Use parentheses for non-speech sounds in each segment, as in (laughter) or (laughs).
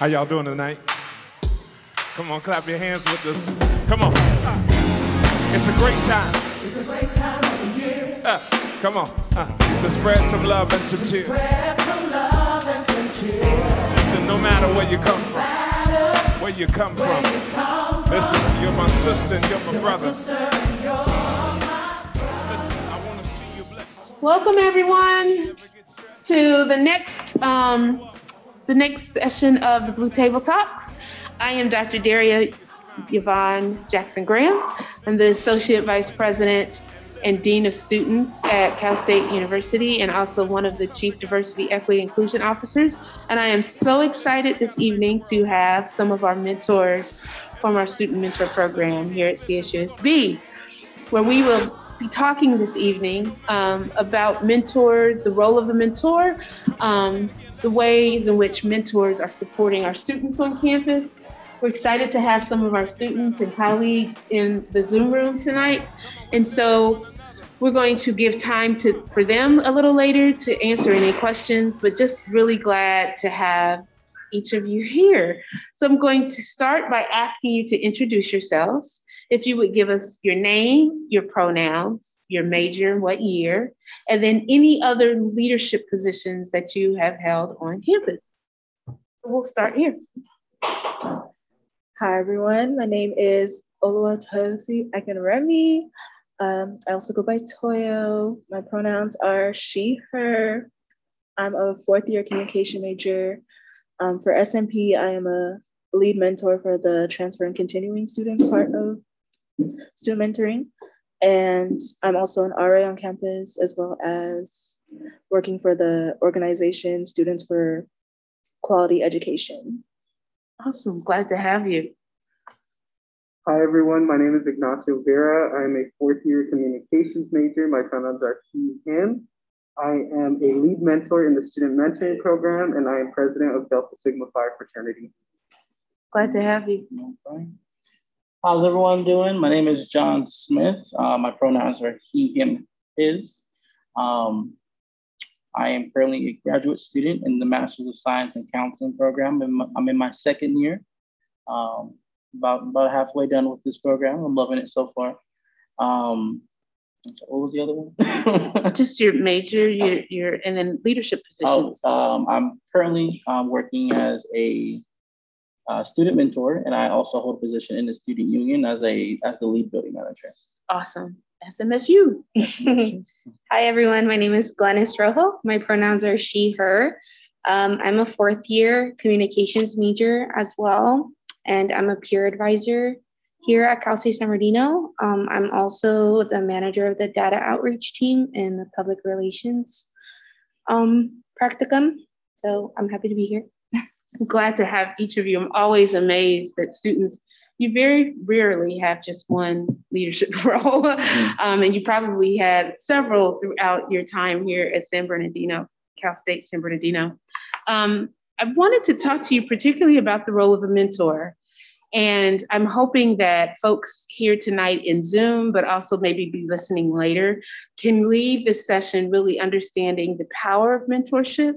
How y'all doing tonight? Come on, clap your hands with us. Come on. It's a great time. It's a great time of the year. Uh, come on. Uh, to spread some love and some cheer. Spread some love and some cheer. Listen, no matter where you come from, Matter where you come where from. you come from. Listen, you're my sister and you're my You're my brother. sister and you're my Listen, I want to see you blessed. Welcome everyone to the next um, the next session of the Blue Table Talks. I am Dr. Daria Yvonne Jackson Graham. I'm the Associate Vice President and Dean of Students at Cal State University and also one of the Chief Diversity, Equity, Inclusion Officers. And I am so excited this evening to have some of our mentors from our Student Mentor Program here at CSUSB, where we will be talking this evening um, about mentor, the role of a mentor, um, the ways in which mentors are supporting our students on campus. We're excited to have some of our students and colleagues in the Zoom room tonight. And so we're going to give time to, for them a little later to answer any questions, but just really glad to have each of you here. So I'm going to start by asking you to introduce yourselves. If you would give us your name, your pronouns, your major, what year, and then any other leadership positions that you have held on campus. So we'll start here. Hi everyone, my name is Oluwatosi Akinremi. Um, I also go by Toyo. My pronouns are she, her. I'm a fourth year communication major. Um, for SMP, I am a lead mentor for the transfer and continuing students part of student mentoring. And I'm also an RA on campus as well as working for the organization Students for Quality Education. Awesome, glad to have you. Hi, everyone. My name is Ignacio Vera. I'm a fourth year communications major. My pronouns are he, him. I am a lead mentor in the student mentoring program, and I am president of Delta Sigma Phi fraternity. Glad to have you. Okay. How's everyone doing? My name is John Smith. Uh, my pronouns are he, him, his. Um, I am currently a graduate student in the Masters of Science and Counseling program. I'm, I'm in my second year, um, about, about halfway done with this program. I'm loving it so far. Um, what was the other one? (laughs) Just your major, your, your, and then leadership Oh, positions. um, I'm currently um, working as a uh, student mentor, and I also hold a position in the student union as a as the lead building manager. Awesome. SMSU. (laughs) Hi, everyone. My name is Glennis Rojo. My pronouns are she, her. Um, I'm a fourth year communications major as well, and I'm a peer advisor here at Cal State San Bernardino. Um, I'm also the manager of the data outreach team in the public relations um, practicum. So I'm happy to be here. I'm glad to have each of you. I'm always amazed that students, you very rarely have just one leadership (laughs) role. Um, and you probably had several throughout your time here at San Bernardino, Cal State San Bernardino. Um, I wanted to talk to you particularly about the role of a mentor. And I'm hoping that folks here tonight in Zoom, but also maybe be listening later, can leave this session really understanding the power of mentorship,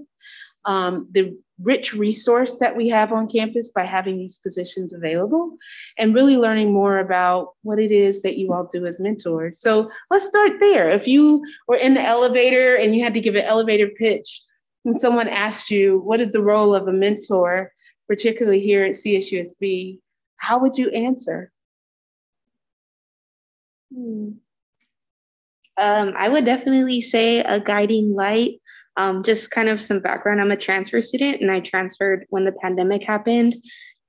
um, the rich resource that we have on campus by having these positions available, and really learning more about what it is that you all do as mentors. So let's start there. If you were in the elevator and you had to give an elevator pitch, and someone asked you, what is the role of a mentor, particularly here at CSUSB, how would you answer? Hmm. Um, I would definitely say a guiding light. Um, just kind of some background I'm a transfer student and I transferred when the pandemic happened.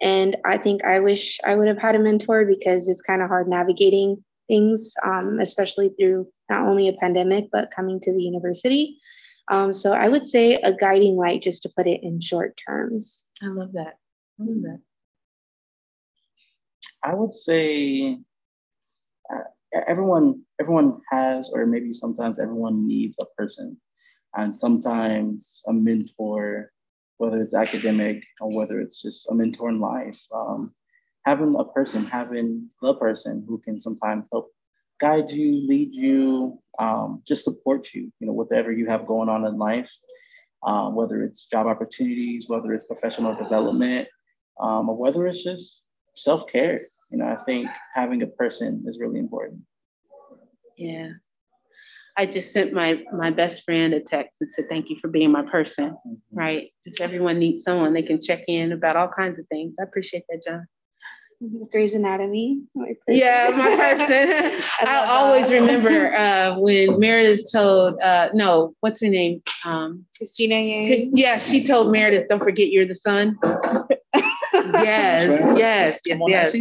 And I think I wish I would have had a mentor because it's kind of hard navigating things, um, especially through not only a pandemic, but coming to the university. Um, so I would say a guiding light just to put it in short terms. I love that. I love that. I would say uh, everyone everyone has, or maybe sometimes everyone needs a person, and sometimes a mentor, whether it's academic or whether it's just a mentor in life. Um, having a person, having the person who can sometimes help guide you, lead you, um, just support you, you know, whatever you have going on in life, um, whether it's job opportunities, whether it's professional development, um, or whether it's just self care. You know, I think having a person is really important. Yeah. I just sent my my best friend a text and said, "Thank you for being my person." Mhm. Right? Just everyone needs someone they can check in about all kinds of things. I appreciate that, John. Grey's Anatomy. my. Yeah, my person. (laughs) I I always that. remember uh, when Meredith told, uh, no, what's her name? Um, Cristina Yang. yeah, she told Meredith, "Don't forget you're the sun." (laughs) yes, yes, yes, I'm on that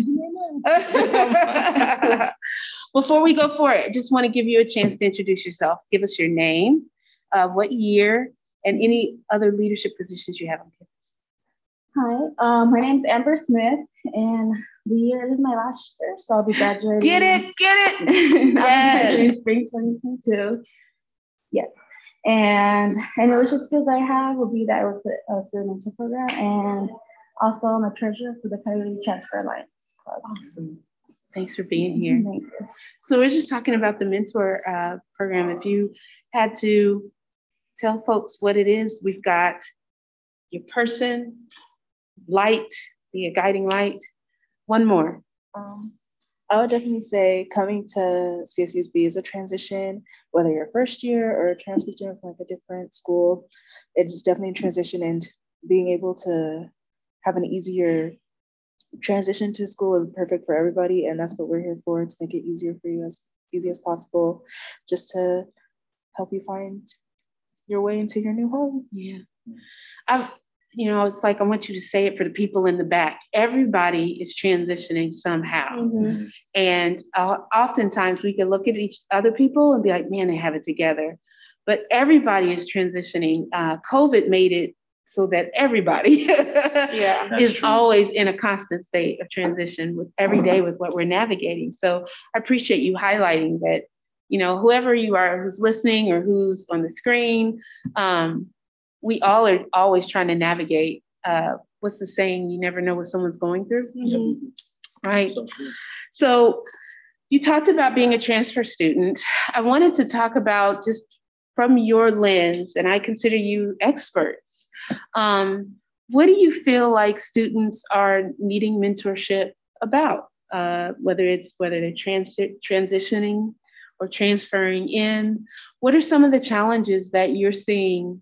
yes. (laughs) season right now. Before we go for it, I just want to give you a chance to introduce yourself. Give us your name, uh, what year, and any other leadership positions you have on campus. Hi, um, my name's Amber Smith, and the year is my last year, so I'll be graduating. Get it, get it. (laughs) Yes. spring 2022. Yes, and any leadership skills I have will be that I work with a student mentor program, and also I'm a treasurer for the Coyote Transfer Alliance Club. Awesome. Thanks for being here. So we're just talking about the mentor uh, program. If you had to tell folks what it is, we've got your person, light, be a guiding light. One more. Um, I would definitely say coming to CSUSB is a transition, whether you're first year or a transfer student from like a different school. It's definitely a transition and being able to have an easier transition to school is perfect for everybody. And that's what we're here for, to make it easier for you as easy as possible, just to help you find your way into your new home. Yeah. I, you know, it's like I want you to say it for the people in the back. Everybody is transitioning somehow. Mhm. And uh, oftentimes we can look at each other people and be like, man, they have it together. But everybody is transitioning. Uh, COVID made it so that everybody (laughs) Yeah. Is true. always in a constant state of transition with every day with what we're navigating. So I appreciate you highlighting that, you know, whoever you are who's listening or who's on the screen, um, we all are always trying to navigate. Uh, what's the saying? You never know what someone's going through, Mhm. right? So. So you talked about being a transfer student. I wanted to talk about just from your lens, and I consider you experts. Um, what do you feel like students are needing mentorship about? Uh, whether it's whether they're trans- transitioning or transferring in. What are some of the challenges that you're seeing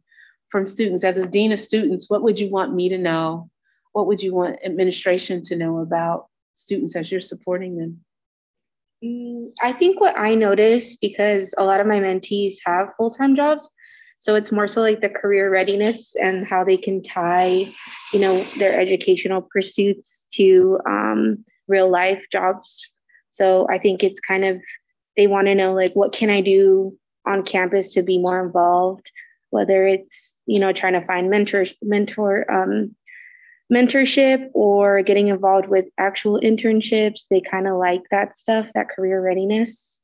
from students? As a dean of students, what would you want me to know? What would you want administration to know about students as you're supporting them? Mm, I think what I notice because a lot of my mentees have full time jobs, so it's more so like the career readiness and how they can tie, you know, their educational pursuits to um, real life jobs. So I think it's kind of they want to know like what can I do on campus to be more involved, whether it's you know trying to find mentor mentor um, mentorship or getting involved with actual internships. They kind of like that stuff, that career readiness.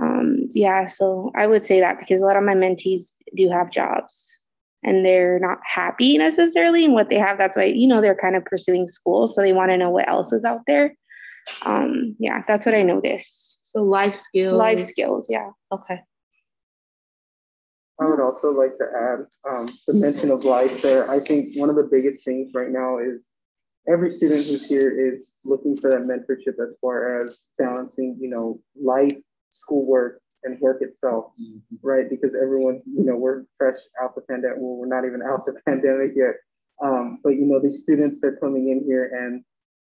Um, yeah, so I would say that because a lot of my mentees do have jobs and they're not happy necessarily in what they have. That's why, you know, they're kind of pursuing school. So they want to know what else is out there. Um, yeah, that's what I notice. So life skills. Life skills, yeah. Okay. I would also like to add um, the mention of life there. I think one of the biggest things right now is every student who's here is looking for that mentorship as far as balancing, you know, life, schoolwork, and work itself, right? Because everyone's, you know, we're fresh out the pandemic. Well, we're not even out the (laughs) pandemic yet. Um, but, you know, these students, they're coming in here and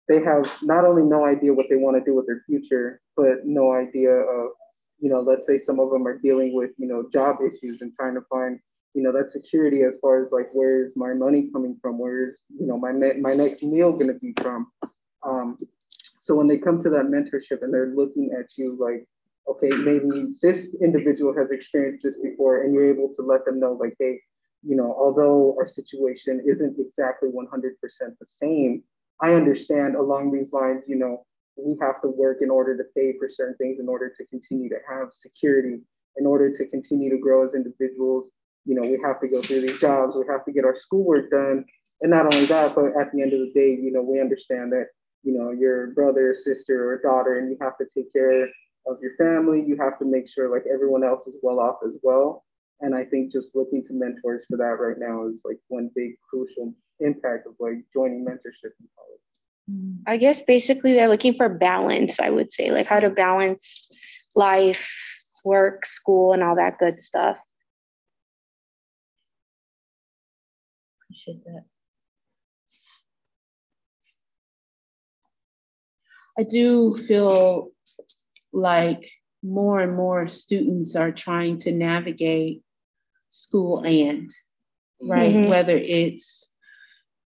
they have not only no idea what they want to do with their future, but no idea of you know, let's say some of them are dealing with, you know, job issues and trying to find, you know, that security as far as like, where's my money coming from? Where's, you know, my, ne- my next meal going to be from? Um, so when they come to that mentorship and they're looking at you like, okay, maybe this individual has experienced this before and you're able to let them know like, hey, you know, although our situation isn't exactly 100% the same, I understand along these lines, you know, we have to work in order to pay for certain things in order to continue to have security in order to continue to grow as individuals. You know we have to go through these jobs we have to get our schoolwork done. And not only that but at the end of the day you know we understand that you know your brother sister or daughter and you have to take care of your family you have to make sure like everyone else is well off as well And I think just looking to mentors for that right now is like one big crucial impact of like joining mentorship in college. I guess basically they're looking for balance, I would say, like how to balance life, work, school, and all that good stuff. Appreciate that. I do feel like more and more students are trying to navigate school and, right? Mhm. Whether it's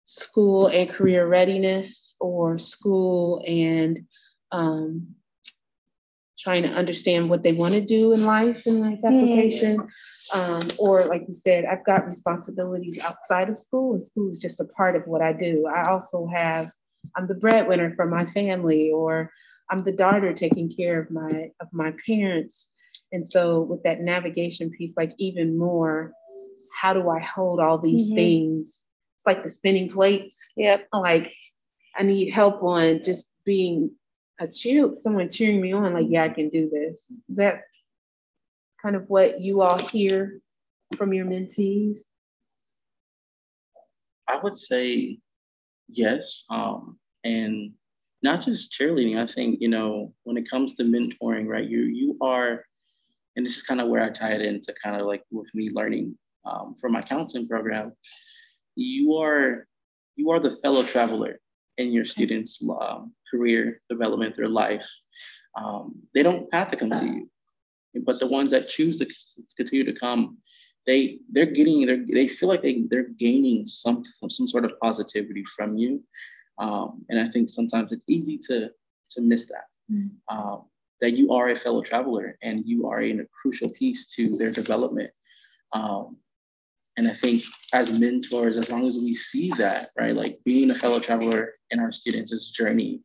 school and career readiness or school and um, trying to understand what they want to do in life and life application. Um, or like you said, I've got responsibilities outside of school, and school is just a part of what I do. I also have, I'm the breadwinner for my family, or I'm the daughter taking care of my of my parents. And so with that navigation piece, like even more, how do I hold all these Mhm. things? It's like the spinning plates. Yep. Like I need help on just being a cheer, someone cheering me on, like, yeah, I can do this. Is that kind of what you all hear from your mentees? I would say yes. Um, and not just cheerleading. I think, you know, when it comes to mentoring, right, you you are, and this is kind of where I tie it into kind of like with me learning um, for my counseling program, you are you are the fellow traveler in your students' um, career development, their life. Um, they don't have to come see you, but the ones that choose to continue to come, they they're getting they're, they feel like they they're gaining some some sort of positivity from you, um, and I think sometimes it's easy to to miss that. Um, that you are a fellow traveler and you are a, a crucial piece to their development. Um, and I think as mentors, as long as we see that, right, like being a fellow traveler in our students' journey,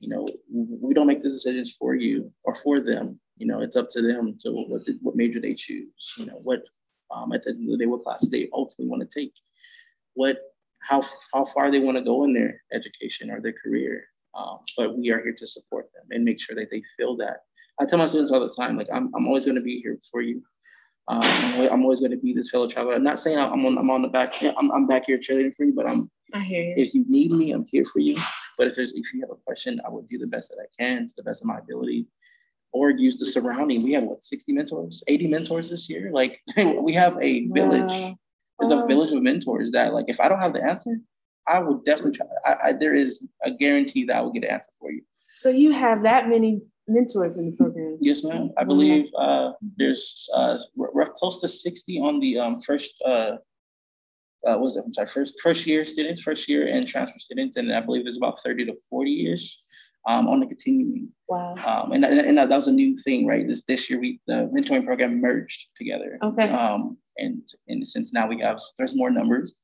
you know, we don't make the decisions for you or for them. You know, it's up to them to what, what major they choose. You know, what um, at the end of the day, what class they ultimately want to take, what how how far they want to go in their education or their career. Um, but we are here to support them and make sure that they feel that. I tell my students all the time, like I'm, I'm always going to be here for you. Um, I'm, always, going to be this fellow traveler. I'm not saying I'm on, I'm on the back. I'm, I'm back here cheerleading for you, but I'm. I hear you. If you need me, I'm here for you. But if there's if you have a question, I will do the best that I can to the best of my ability, or use the surrounding. We have what 60 mentors, 80 mentors this year. Like (laughs) we have a village. There's a village of mentors that like if I don't have the answer, I would definitely try. I, I, there is a guarantee that I will get an answer for you. So you have that many mentors in the program? Yes, ma'am. I believe uh, there's uh, r- close to 60 on the um, first, uh, uh, was it? I'm sorry, first first year students, first year and transfer students, and I believe there's about 30 to 40 ish um, on the continuing. Wow. Um, and, that- and that was a new thing, right? This this year we the mentoring program merged together. Okay. Um, and in the sense now we have there's more numbers,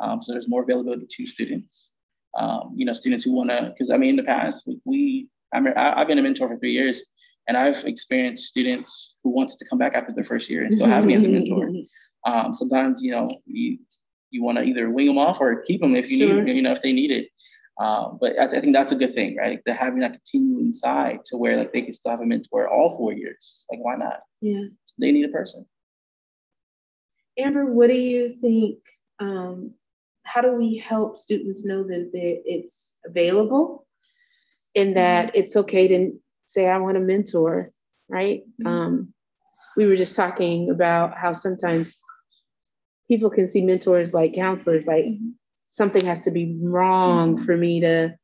um, so there's more availability to students. Um, you know, students who want to, because I mean, in the past we, we I mean, I, I've been a mentor for three years, and I've experienced students who wanted to come back after their first year and still have me as a mentor. (laughs) Um, sometimes, you know, you you want to either wing them off or keep them if you Sure. need, you know, if they need it. Um, but I, I think that's a good thing, right? To having that continuing side to where like they can still have a mentor all four years. Like, why not? Yeah. They need a person. Amber, what do you think? Um, how do we help students know that it's available and that it's okay to say, I want a mentor, right? Um, we were just talking about how sometimes people can see mentors like counselors, like something has to be wrong for me to.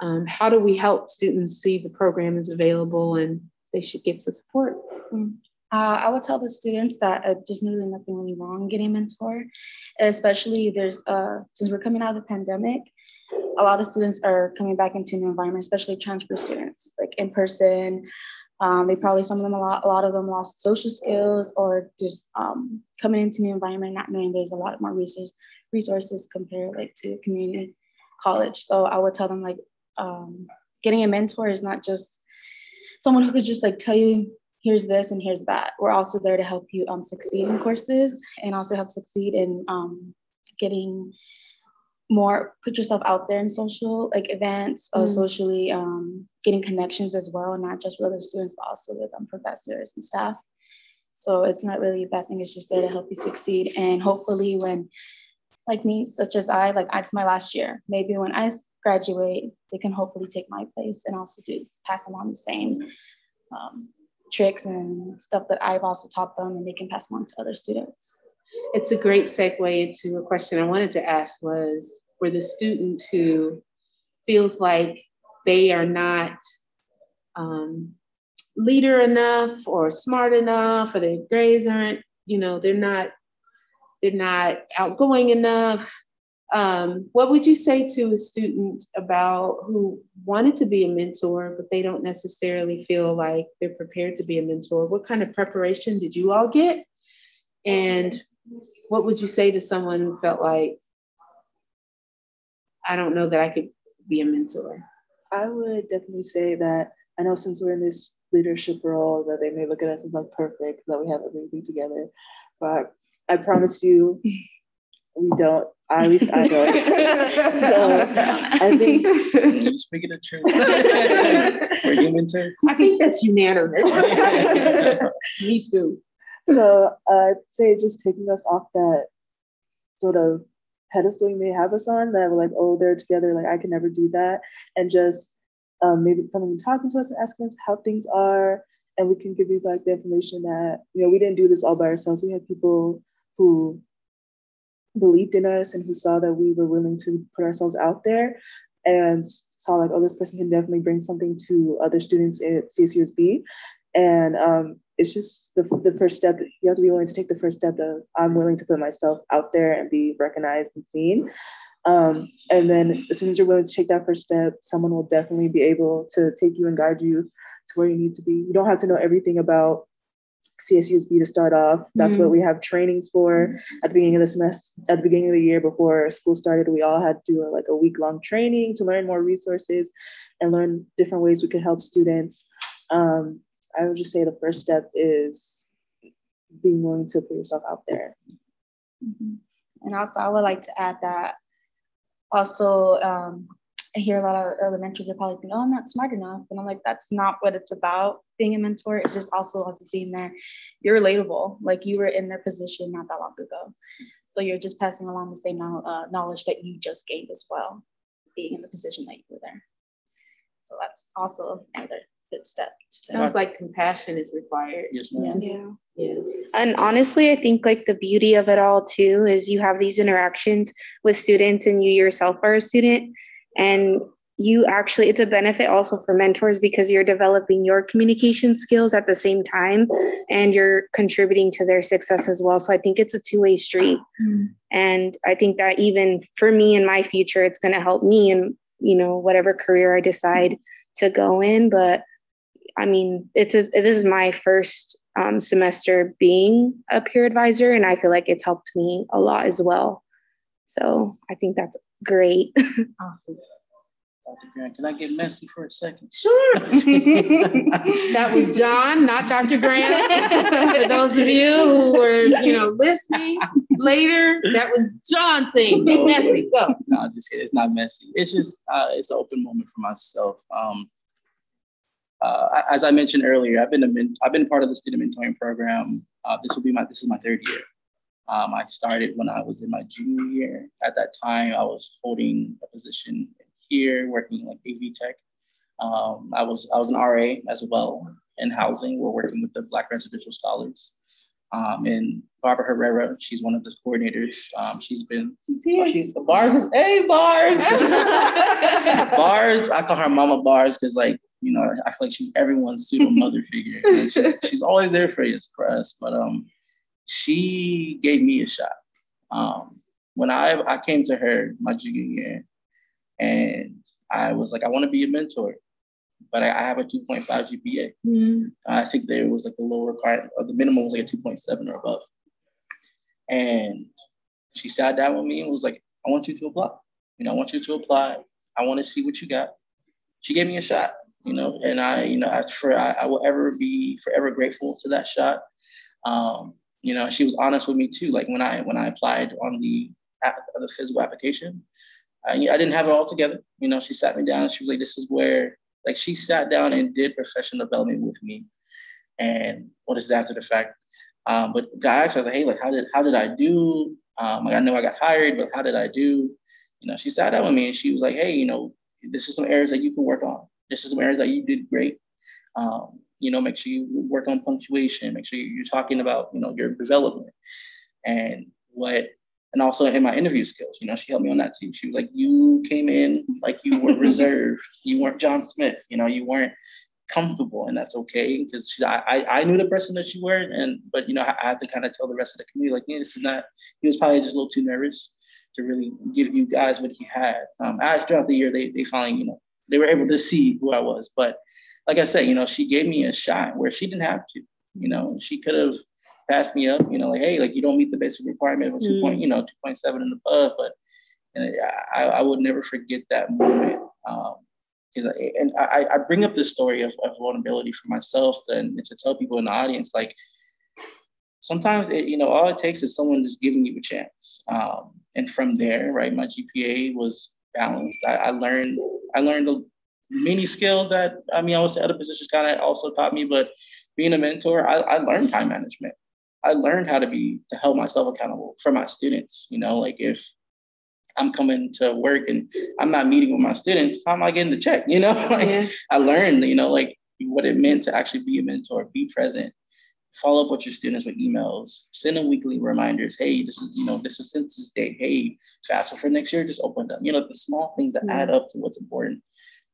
Um, how do we help students see the program is available and they should get the support? Uh, I would tell the students that uh, there's really nothing really wrong getting a mentor, especially there's uh, since we're coming out of the pandemic, a lot of students are coming back into new environment, especially transfer students, like in person. Um, they probably some of them a lot, a lot of them lost social skills or just um, coming into new environment, not knowing there's a lot more resources resources compared like to community college. So I would tell them like um, getting a mentor is not just someone who could just like tell you here's this and here's that. We're also there to help you um, succeed in courses and also help succeed in um, getting more, put yourself out there in social like events, uh, Mm. socially, um, getting connections as well, not just with other students, but also with um, professors and staff. So it's not really a bad thing. It's just there to help you succeed. And hopefully, when like me, such as I, like it's my last year. Maybe when I graduate, they can hopefully take my place and also do pass along the same um, tricks and stuff that I've also taught them, and they can pass along to other students. It's a great segue into a question I wanted to ask was for the student who feels like they are not um, leader enough or smart enough or their grades aren't, you know, they're not they're not outgoing enough. Um, what would you say to a student about who wanted to be a mentor, but they don't necessarily feel like they're prepared to be a mentor? What kind of preparation did you all get? And what would you say to someone who felt like, I don't know that I could be a mentor? I would definitely say that I know since we're in this leadership role that they may look at us as like perfect, that we have everything together. But I promise you, we don't. At least I don't. (laughs) so I think (laughs) you're speaking the truth. (laughs) We're human too. I think that's unanimous. Me too. So I'd say just taking us off that sort of pedestal you may have us on that we're like, oh, they're together, like I can never do that. And just um, maybe coming and talking to us and asking us how things are. And we can give you like the information that, you know, we didn't do this all by ourselves. We had people who believed in us and who saw that we were willing to put ourselves out there and saw like, oh, this person can definitely bring something to other students at CSUSB. And um, it's just the, the first step. You have to be willing to take the first step of I'm willing to put myself out there and be recognized and seen. Um, and then as soon as you're willing to take that first step, someone will definitely be able to take you and guide you to where you need to be. You don't have to know everything about CSUSB to start off. That's mm-hmm. what we have trainings for at the beginning of the semester, at the beginning of the year before school started. We all had to do like a week long training to learn more resources and learn different ways we could help students. Um, I would just say the first step is being willing to put yourself out there. Mm-hmm. And also, I would like to add that also um, I hear a lot of elementary are probably thinking, oh, I'm not smart enough. And I'm like, that's not what it's about being a mentor. It's just also also being there. You're relatable. Like you were in their position not that long ago. So you're just passing along the same uh, knowledge that you just gained as well, being in the position that you were there. So that's also another good step. Sounds like compassion is required. Yes, ma'am. Yeah. Yeah. And honestly, I think like the beauty of it all too is you have these interactions with students and you yourself are a student and you actually it's a benefit also for mentors because you're developing your communication skills at the same time and you're contributing to their success as well so i think it's a two-way street mm-hmm. and i think that even for me in my future it's going to help me in you know whatever career i decide to go in but I mean, it's a, this is my first um, semester being a peer advisor, and I feel like it's helped me a lot as well. So I think that's great. (laughs) Awesome. Dr. Grant, can I get messy for a second? Sure. (laughs) that was John, not Dr. Grant. for those of you who were, you know, listening later, that was John saying, "Get messy, go." No, just it's not messy. It's just uh, it's an open moment for myself. Um, uh, as I mentioned earlier, I've been a men- I've been part of the student mentoring program. Uh, this will be my this is my third year. Um, I started when I was in my junior year. At that time, I was holding a position here, working like AV tech. Um, I was I was an RA as well in housing. We're working with the Black residential scholars. Um, and Barbara Herrera, she's one of the coordinators. Um, she's been she's here. Oh, she's bars. Hey bars. (laughs) bars. I call her Mama Bars because like you know, I feel like she's everyone's pseudo mother figure. She, she's always there for us, for us. But um, she gave me a shot. Um, when I I came to her my junior year, and I was like, I want to be a mentor, but I, I have a 2.5 GPA. Mm-hmm. I think there was like the lower requirement, or the minimum was like a 2.7 or above. And she sat down with me and was like, I want you to apply. You know, I want you to apply. I want to see what you got. She gave me a shot you know, and I, you know, I, for, I, I will ever be forever grateful to that shot. Um, you know, she was honest with me too. Like when I when I applied on the the physical application, I, I didn't have it all together. You know, she sat me down and she was like, "This is where." Like she sat down and did professional development with me, And well, is after the fact. Um, but I asked her, I was like, hey, like, how did how did I do? Um, like, I know I got hired, but how did I do? You know, she sat down with me and she was like, hey, you know, this is some areas that you can work on. This is some areas that you did great. Um, you know, make sure you work on punctuation, make sure you're talking about, you know, your development and what, and also in my interview skills, you know, she helped me on that too. She was like, you came in like you were (laughs) reserved. You weren't John Smith, you know, you weren't comfortable and that's okay because I, I, I knew the person that you were and but you know I, I had to kind of tell the rest of the community like yeah this is not he was probably just a little too nervous to really give you guys what he had um as throughout the year they they finally you know they were able to see who I was but like I said you know she gave me a shot where she didn't have to you know she could have passed me up you know like hey like you don't meet the basic requirement of two mm. point you know 2.7 and above but and I, I would never forget that moment um, because and I, I bring up this story of, of vulnerability for myself and to tell people in the audience like sometimes it, you know all it takes is someone just giving you a chance um, and from there right my gpa was balanced i, I learned i learned many skills that i mean i was other positions kind of also taught me but being a mentor I, I learned time management i learned how to be to hold myself accountable for my students you know like if I'm coming to work and I'm not meeting with my students, how am I getting the check? You know, (laughs) like yeah. I learned, you know, like what it meant to actually be a mentor, be present, follow up with your students with emails, send them weekly reminders. Hey, this is, you know, this is census day. Hey, FAFSA for next year, just open them. You know, the small things that yeah. add mm. up to what's important.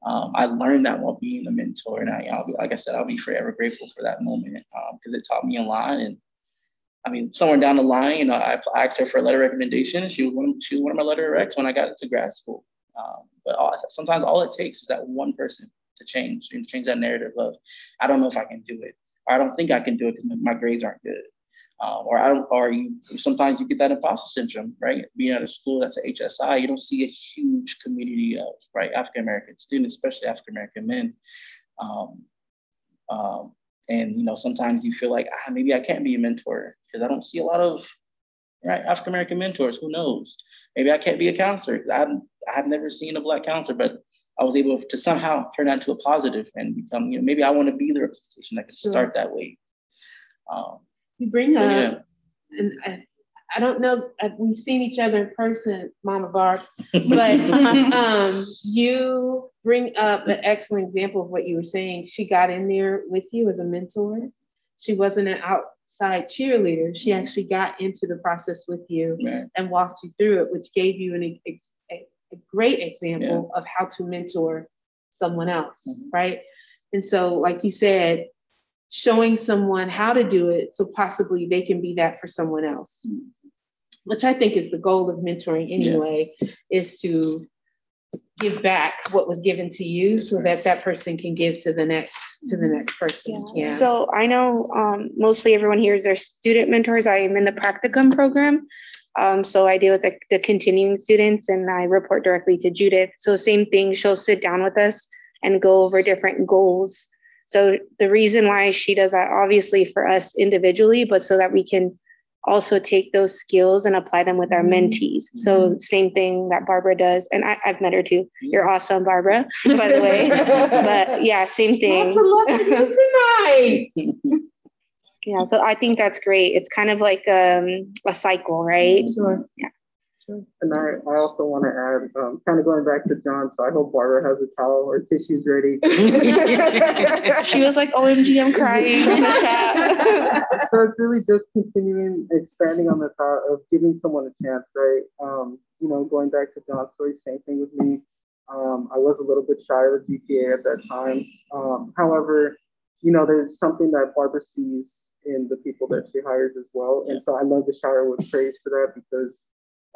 Um, I learned that while being a mentor, and I, will be, like I said, I'll be forever grateful for that moment because um, it taught me a lot, and I mean, somewhere down the line, you know, I asked her for a letter of recommendation. She was one, she was one of my letter of recs when I got into grad school. Um, but all, sometimes all it takes is that one person to change and change that narrative of, I don't know if I can do it, or I don't think I can do it because my grades aren't good. Um, or I don't, or you sometimes you get that imposter syndrome, right? Being at a school that's a HSI, you don't see a huge community of right African American students, especially African American men. Um, um, and you know, sometimes you feel like ah, maybe I can't be a mentor because I don't see a lot of right African American mentors. Who knows? Maybe I can't be a counselor. I I've never seen a black counselor, but I was able to somehow turn that into a positive and become, you know, maybe I want to be the representation that can start that way. Um, you bring up, yeah. and I, I don't know, we've seen each other in person, Mama Barb, but (laughs) um, you bring up an excellent example of what you were saying. She got in there with you as a mentor. She wasn't an outside cheerleader. She mm-hmm. actually got into the process with you and walked you through it, which gave you an, a, a great example yeah. of how to mentor someone else, mm-hmm. right? And so, like you said, showing someone how to do it so possibly they can be that for someone else. Which I think is the goal of mentoring anyway, yeah. is to give back what was given to you so that that person can give to the next to the next person yeah, yeah. so i know um, mostly everyone here is their student mentors i am in the practicum program um, so i deal with the, the continuing students and i report directly to judith so same thing she'll sit down with us and go over different goals so the reason why she does that obviously for us individually but so that we can also take those skills and apply them with our mm-hmm. mentees. So same thing that Barbara does, and I, have met her too. You're awesome, Barbara, by the way. (laughs) but yeah, same thing. tonight. (laughs) yeah, so I think that's great. It's kind of like um, a cycle, right? Sure. Yeah. And I, I also want to add, um, kind of going back to John, so I hope Barbara has a towel or tissues ready. (laughs) (laughs) she was like, OMG, I'm crying in the chat. (laughs) so it's really just continuing, expanding on the thought of giving someone a chance, right? Um, you know, going back to John's story, same thing with me. Um, I was a little bit shy of the GPA at that time. Um, however, you know, there's something that Barbara sees in the people that she hires as well. And so I love to shower with praise for that because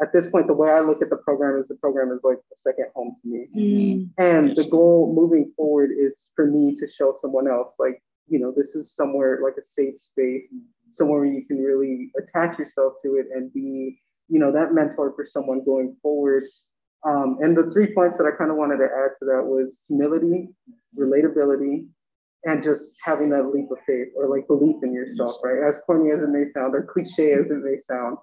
at this point, the way I look at the program is the program is like a second home to me. Mm. And the goal moving forward is for me to show someone else, like, you know, this is somewhere like a safe space, somewhere where you can really attach yourself to it and be, you know, that mentor for someone going forward. Um, and the three points that I kind of wanted to add to that was humility, relatability, and just having that leap of faith or like belief in yourself, right? As corny as it may sound or cliche as it may sound.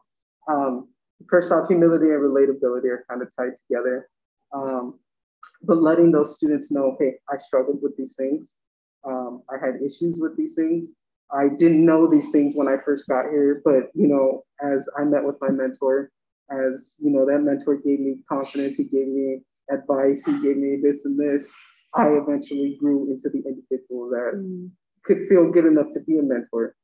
Um, first off, humility and relatability are kind of tied together. Um, but letting those students know, hey, I struggled with these things. Um, I had issues with these things. I didn't know these things when I first got here, but you know, as I met with my mentor, as you know, that mentor gave me confidence, he gave me advice, he gave me this and this. I eventually grew into the individual that mm. could feel good enough to be a mentor.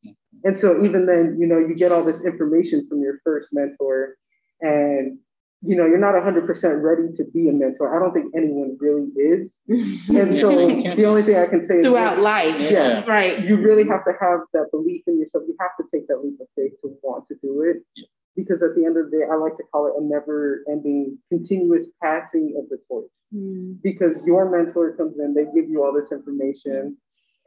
And so even then, you know, you get all this information from your first mentor, and you know, you're not 100% ready to be a mentor. I don't think anyone really is. And so (laughs) the only thing I can say is throughout life. Yeah, right. You really have to have that belief in yourself. You have to take that leap of faith to want to do it. Yeah. Because at the end of the day, I like to call it a never ending, continuous passing of the torch. Mm. Because your mentor comes in, they give you all this information,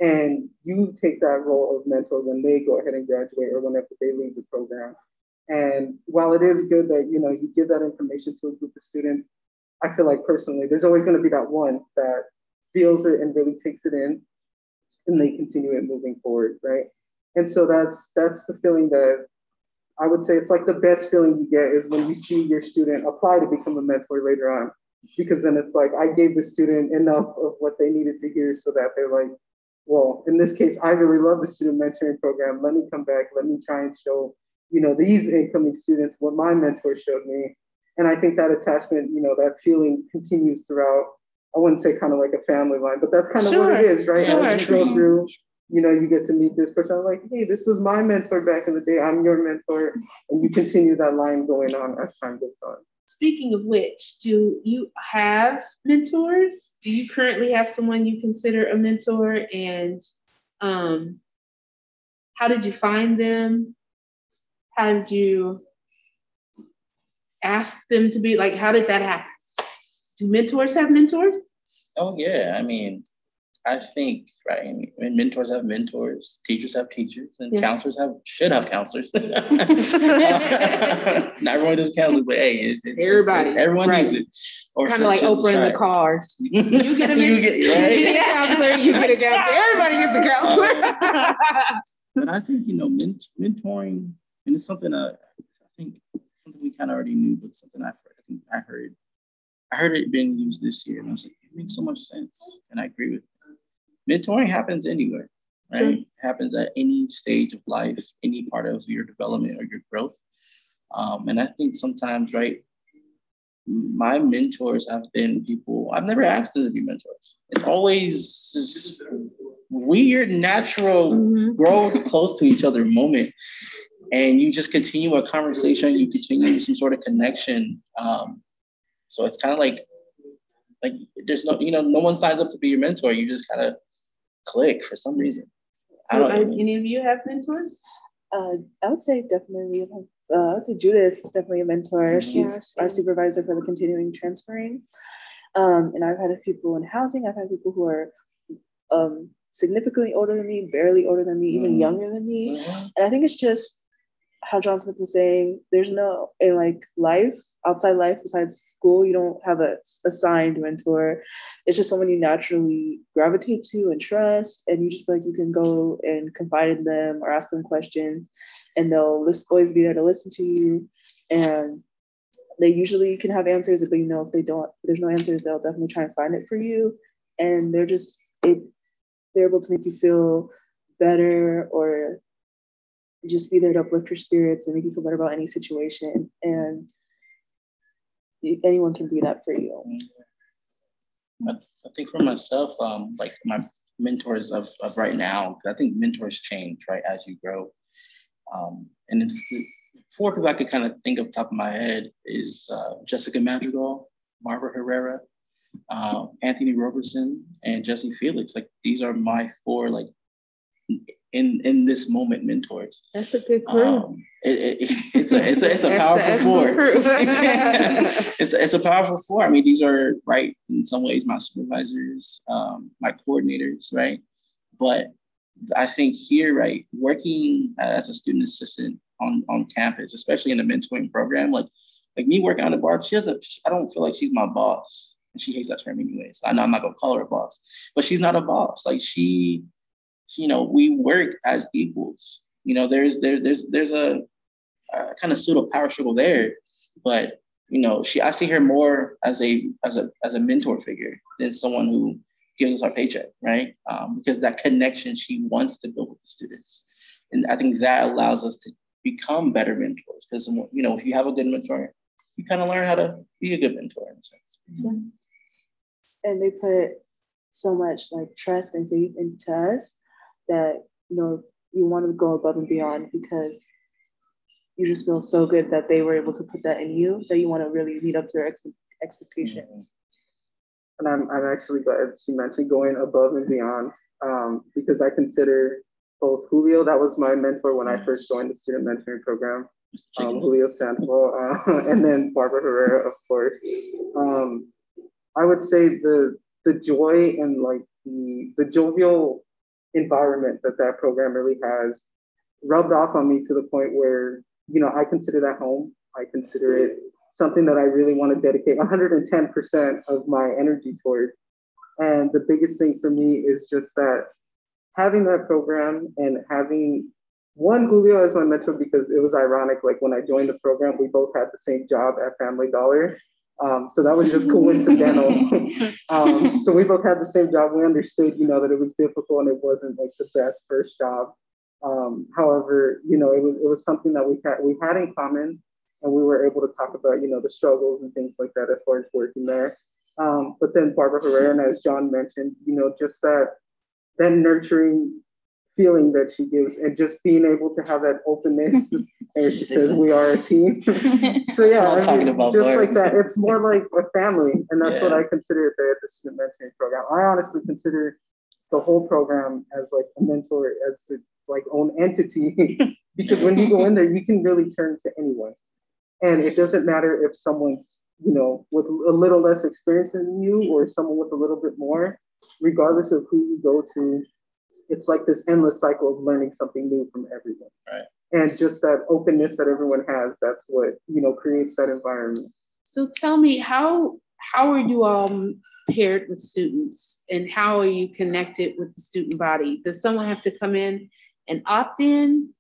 and you take that role of mentor when they go ahead and graduate or whenever they leave the program. And while it is good that you know you give that information to a group of students, I feel like personally there's always going to be that one that feels it and really takes it in, and they continue it moving forward, right? And so that's that's the feeling that I would say it's like the best feeling you get is when you see your student apply to become a mentor later on, because then it's like I gave the student enough of what they needed to hear so that they're like, well, in this case, I really love the student mentoring program. Let me come back. Let me try and show you know, these incoming students, what my mentor showed me. And I think that attachment, you know, that feeling continues throughout. I wouldn't say kind of like a family line, but that's kind of sure. what it is, right? Sure. As you go through, you know, you get to meet this person. I'm like, hey, this was my mentor back in the day. I'm your mentor. And you continue that line going on as time goes on. Speaking of which, do you have mentors? Do you currently have someone you consider a mentor? And um, how did you find them? How did you ask them to be like? How did that happen? Do mentors have mentors? Oh yeah, I mean, I think right. I mean, mentors have mentors, teachers have teachers, and yeah. counselors have should have counselors. (laughs) (laughs) Not everyone does counseling, but hey, it's, it's everybody, it's, everyone right. needs it. Or kind of like Oprah in the cars. (laughs) You get a, you get, right? you get a counselor, you get a counselor. Everybody gets a counselor. but I think you know, ment- mentoring and it's something uh, I think something we kind of already knew, but something I, I think I heard. I heard it being used this year, and I was like, it makes so much sense, and I agree with it. Mentoring happens anywhere, right? Sure. It happens at any stage of life, any part of your development or your growth. Um, and I think sometimes, right, my mentors have been people I've never asked them to be mentors. It's always this weird, natural, mm-hmm. grow close to each other moment and you just continue a conversation, you continue some sort of connection. Um, so it's kind of like, like there's no, you know, no one signs up to be your mentor. You just kind of click for some reason. I don't know. Any of you have mentors? Uh, I would say definitely. Uh, I would say Judith is definitely a mentor. She's yeah, our supervisor for the continuing transferring. Um, and I've had people in housing. I've had people who are um, significantly older than me, barely older than me, even mm-hmm. younger than me. Mm-hmm. And I think it's just how John Smith was saying, there's no in like life, outside life besides school, you don't have a assigned mentor. It's just someone you naturally gravitate to and trust, and you just feel like you can go and confide in them or ask them questions, and they'll list, always be there to listen to you. And they usually can have answers, but you know if they don't, if there's no answers, they'll definitely try and find it for you. And they're just it, they're able to make you feel better or just be there to uplift your spirits and make you feel better about any situation. And anyone can be that for you. I, think for myself, um, like my mentors of, of right now, I think mentors change, right, as you grow. Um, and four people I could kind of think of top of my head is uh, Jessica Madrigal, Barbara Herrera, uh, Anthony Roberson, and Jesse Felix. Like these are my four like in in this moment mentors. That's a good crew. Um, it, it, (laughs) it's a it's a it's a powerful four. (laughs) (laughs) it's a, it's a powerful four. I mean, these are right in some ways my supervisors, um, my coordinators, right? But I think here, right, working as a student assistant on on campus, especially in the mentoring program, like like me working on the bar, she doesn't. I don't feel like she's my boss, and she hates that term anyways. I know I'm not gonna call her a boss, but she's not a boss. Like she you know, we work as equals. You know, there's there, there's there's a, a kind of pseudo power struggle there, but you know, she I see her more as a as a as a mentor figure than someone who gives us our paycheck, right? Um, because that connection she wants to build with the students. And I think that allows us to become better mentors because, you know, if you have a good mentor, you kind of learn how to be a good mentor in a sense. And they put so much like trust and faith into us that, you know, you want to go above and beyond because you just feel so good that they were able to put that in you that you want to really meet up to their ex- expectations. And I'm, I'm actually glad she mentioned going above and beyond um, because I consider both Julio, that was my mentor when I first joined the student mentoring program, um, Julio Sandoval, uh, (laughs) and then Barbara Herrera, of course. Um, I would say the the joy and like the the jovial environment that that program really has rubbed off on me to the point where you know I consider that home. I consider it something that I really want to dedicate 110% of my energy towards. And the biggest thing for me is just that having that program and having one Julio as my mentor because it was ironic. Like when I joined the program, we both had the same job at Family Dollar. Um, so that was just coincidental. (laughs) um, so we both had the same job. We understood, you know, that it was difficult and it wasn't like the best first job. Um, however, you know, it was it was something that we had we had in common, and we were able to talk about, you know, the struggles and things like that as far as working there. Um, but then Barbara Herrera, and as John mentioned, you know, just that that nurturing feeling that she gives and just being able to have that openness (laughs) and she says we are a team. (laughs) So yeah I mean, just like that it's more like a family and that's yeah. what i consider it there at the student mentoring program. I honestly consider the whole program as like a mentor as its like own entity (laughs) because when you go in there you can really turn to anyone. And it doesn't matter if someone's you know with a little less experience than you or someone with a little bit more regardless of who you go to, it's like this endless cycle of learning something new from everyone. Right. And just that openness that everyone has, that's what, you know, creates that environment. So tell me, how how are you all paired with students and how are you connected with the student body? Does someone have to come in and opt in?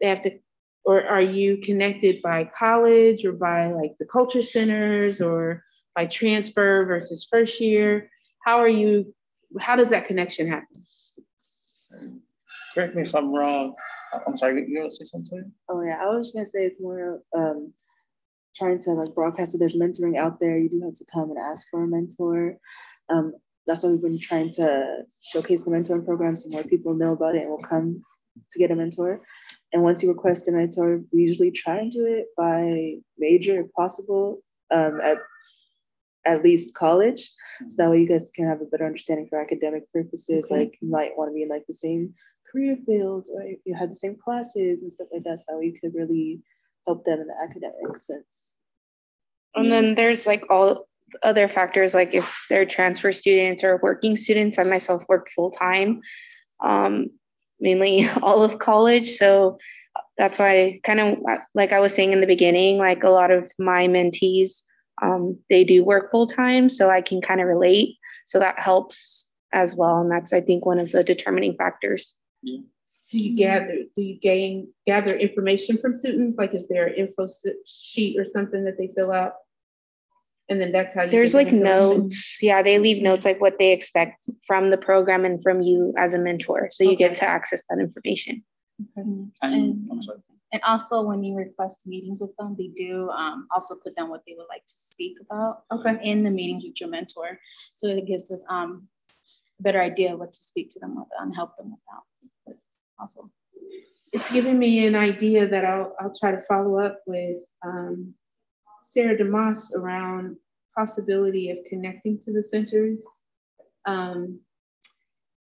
They have to or are you connected by college or by like the culture centers or by transfer versus first year? How are you how does that connection happen? Correct me if I'm wrong. I'm sorry, you want to say something? Oh yeah, I was just gonna say it's more um, trying to like broadcast that there's mentoring out there. You do have to come and ask for a mentor. Um, that's why we've been trying to showcase the mentoring program so more people know about it and will come to get a mentor. And once you request a mentor, we usually try and do it by major if possible um, at at least college. So that way you guys can have a better understanding for academic purposes. Okay. Like you might want to be in like the same career fields or you have the same classes and stuff like that. So that way you could really help them in the academic sense. And then there's like all other factors like if they're transfer students or working students. I myself worked full time, um, mainly (laughs) all of college. So that's why kind of like I was saying in the beginning, like a lot of my mentees um, they do work full time, so I can kind of relate. So that helps as well, and that's I think one of the determining factors. Yeah. Do you gather? Do you gain gather information from students? Like, is there an info sheet or something that they fill out? And then that's how you. There's like notes. Yeah, they leave notes like what they expect from the program and from you as a mentor, so you okay. get to access that information. Okay. And, and also when you request meetings with them, they do um, also put down what they would like to speak about okay. in the meetings with your mentor. So it gives us um, a better idea of what to speak to them with and help them with that. But also. It's giving me an idea that I'll, I'll try to follow up with um, Sarah DeMoss around possibility of connecting to the centers um,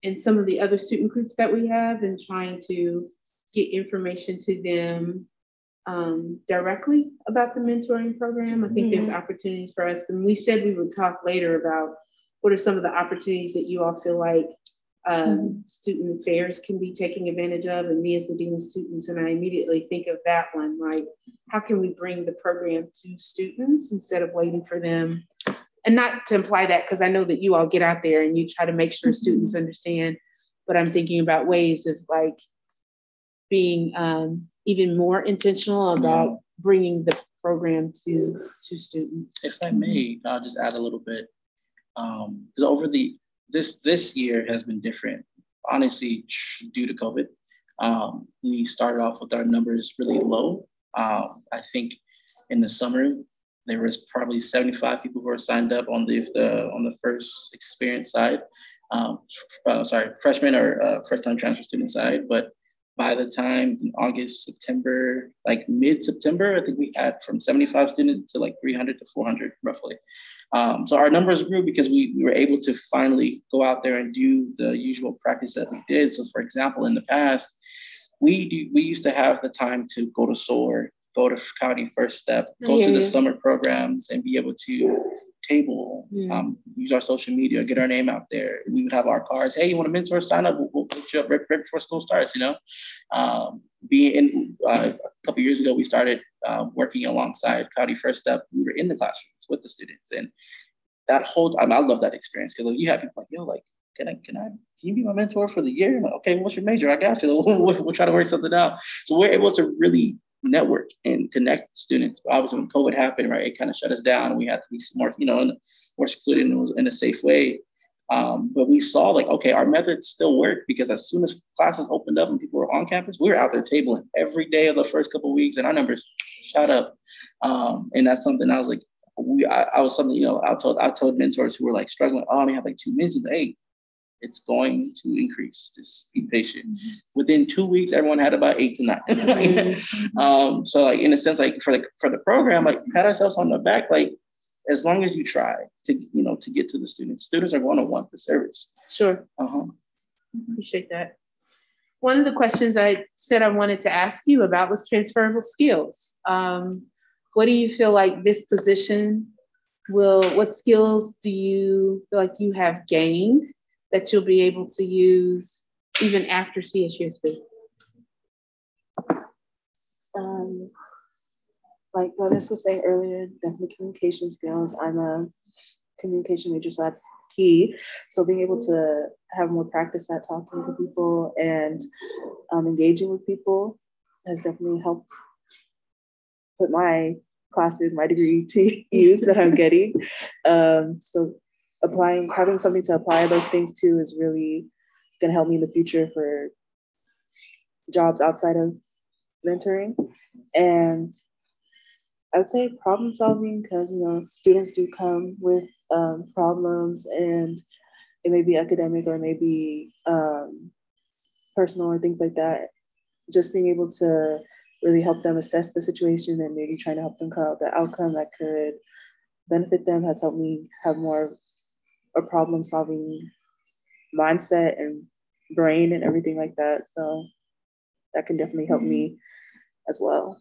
and some of the other student groups that we have and trying to get information to them um, directly about the mentoring program. I think mm-hmm. there's opportunities for us. And we said we would talk later about what are some of the opportunities that you all feel like um, mm-hmm. student affairs can be taking advantage of. And me as the Dean of Students, and I immediately think of that one, like how can we bring the program to students instead of waiting for them? And not to imply that, because I know that you all get out there and you try to make sure mm-hmm. students understand, but I'm thinking about ways of like being um, even more intentional about bringing the program to to students. If I may, I'll just add a little bit. Um, because over the this this year has been different, honestly, due to COVID. Um, we started off with our numbers really low. Um, I think in the summer there was probably 75 people who were signed up on the, the on the first experience side. Um, uh, sorry, freshman or uh, first time transfer student side. But by the time in August, September, like mid September, I think we had from 75 students to like 300 to 400 roughly. Um, so our numbers grew because we, we were able to finally go out there and do the usual practice that we did. So, for example, in the past, we do, we used to have the time to go to SOAR, go to Coyote First Step, go to the summer programs, and be able to table, um, use our social media, get our name out there. We would have our cards. Hey, you want a mentor? Sign up. We'll, we'll put you up right, right, before school starts. You know, um, being in uh, a couple years ago, we started uh, working alongside Coyote First Step. We were in the classrooms with the students, and that whole time, I love that experience because like, you have people like, yo, like, can I, can I, can you be my mentor for the year? Like, okay, what's your major? I got you. (laughs) We'll, we'll try to work something out. So we're able to really network and connect students. But obviously, when COVID happened, right, it kind of shut us down, we had to be more, you know, more secluded and was in a safe way. Um, but we saw like, okay, our methods still work because as soon as classes opened up and people were on campus, we were out there tabling every day of the first couple of weeks, and our numbers shot up. Um, and that's something I was like, we, I, I, was something, you know, I told I told mentors who were like struggling, oh, I only have like two minutes. Hey, it's going to increase. Just be patient. Mm-hmm. Within two weeks, everyone had about eight to 9 mm-hmm. (laughs) um, so like in a sense, like for the for the program, like pat ourselves on the back, like as long as you try to you know to get to the students, students are going to want the service. Sure. Uh-huh. Appreciate that. One of the questions I said I wanted to ask you about was transferable skills. Um, what do you feel like this position will? What skills do you feel like you have gained that you'll be able to use even after CSUSB? Um, like Vanessa was saying earlier, definitely communication skills. I'm a communication major, so that's key. So being able to have more practice at talking to people and um, engaging with people has definitely helped put my classes, my degree to (laughs) use that I'm getting. Um, so applying, having something to apply those things to is really going to help me in the future for jobs outside of mentoring. And I would say problem solving because you know students do come with um, problems and it may be academic or maybe um, personal or things like that. Just being able to really help them assess the situation and maybe trying to help them come out the outcome that could benefit them has helped me have more a problem solving mindset and brain and everything like that. So that can definitely help me as well.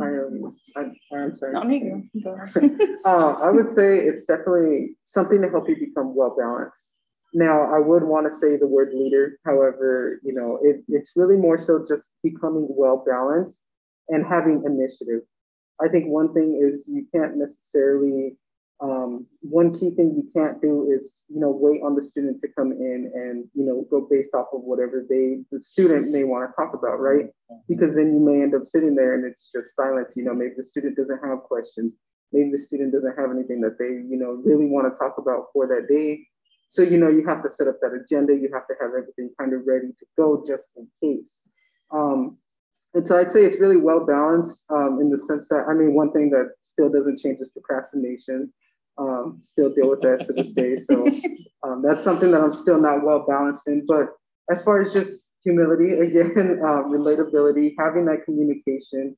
I am. I, am sorry. No, me (laughs) (laughs) uh, I would say it's definitely something to help you become well balanced. Now, I would want to say the word leader. However, you know, it, it's really more so just becoming well balanced and having initiative. I think one thing is you can't necessarily um, one key thing you can't do is you know wait on the student to come in and you know go based off of whatever they the student may want to talk about right? Because then you may end up sitting there and it's just silence you know maybe the student doesn't have questions. Maybe the student doesn't have anything that they you know really want to talk about for that day. So you know you have to set up that agenda. You have to have everything kind of ready to go just in case. Um, and so I'd say it's really well balanced um, in the sense that, I mean, one thing that still doesn't change is procrastination um, still deal with that to this day. So (laughs) um, that's something that I'm still not well balanced in. But as far as just humility, again, (laughs) um, relatability, having that communication,